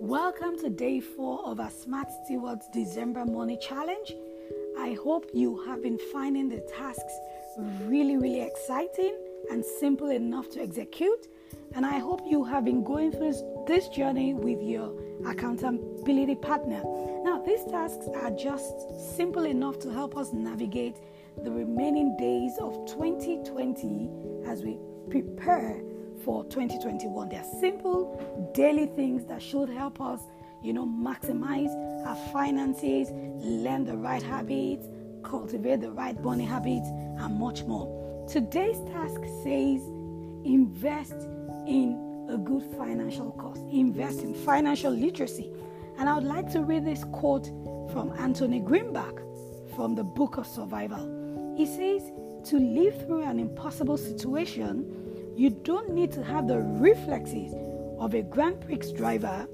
Welcome to day four of our Smart Stewards December Money Challenge. I hope you have been finding the tasks really, really exciting and simple enough to execute. And I hope you have been going through this journey with your accountability partner. Now, these tasks are just simple enough to help us navigate the remaining days of 2020 as we prepare for 2021. They are simple daily things that should help us, you know, maximize our finances, learn the right habits, cultivate the right money habits, and much more. Today's task says invest in a good financial course, invest in financial literacy. And I would like to read this quote from Anthony Greenbank from the Book of Survival. He says, To live through an impossible situation, you don't need to have the reflexes of a Grand Prix driver,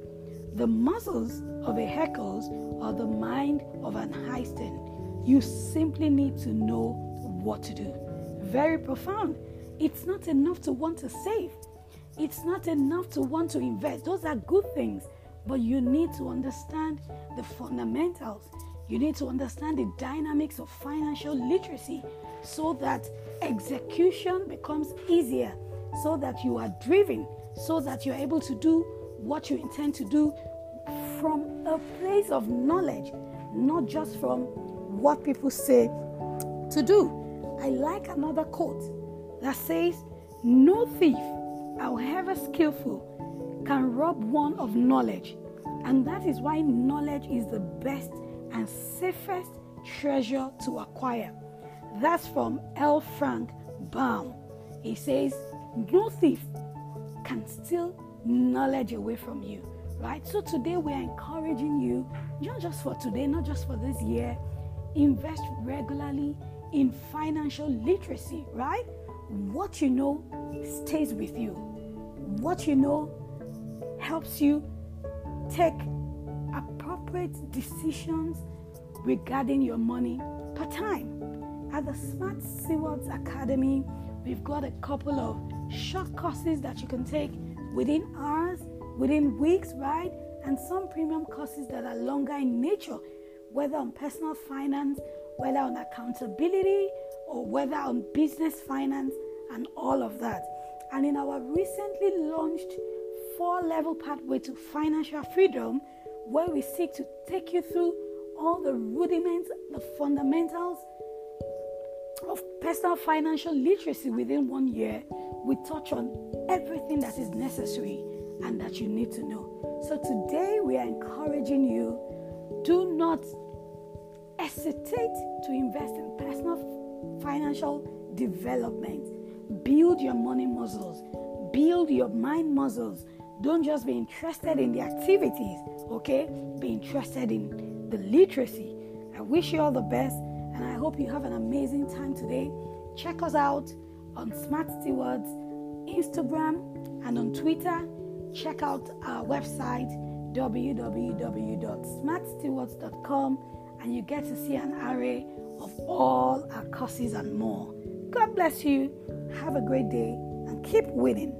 the muscles of a Hercules, or the mind of an Einstein. You simply need to know what to do. Very profound. It's not enough to want to save. It's not enough to want to invest. Those are good things, but you need to understand the fundamentals. You need to understand the dynamics of financial literacy so that execution becomes easier so that you are driven, so that you're able to do what you intend to do from a place of knowledge, not just from what people say to do. I like another quote that says, No thief, however skillful, can rob one of knowledge. And that is why knowledge is the best and safest treasure to acquire. That's from L. Frank Baum. He says, no thief can steal knowledge away from you, right? So today we are encouraging you, not just for today, not just for this year, invest regularly in financial literacy, right? What you know stays with you. What you know helps you take appropriate decisions regarding your money per time. At the Smart Stewards Academy, we've got a couple of short courses that you can take within hours, within weeks, right? And some premium courses that are longer in nature, whether on personal finance, whether on accountability, or whether on business finance, and all of that. And in our recently launched four level pathway to financial freedom, where we seek to take you through all the rudiments, the fundamentals of personal financial literacy within one year, we touch on everything that is necessary and that you need to know. So today we are encouraging you do not hesitate to invest in personal financial development. Build your money muscles, build your mind muscles. Don't just be interested in the activities, okay? Be interested in the literacy. I wish you all the best and I hope you have an amazing time today. Check us out on Smart Stewards, Instagram, and on Twitter. Check out our website www.smartstewards.com and you get to see an array of all our courses and more. God bless you. Have a great day and keep winning.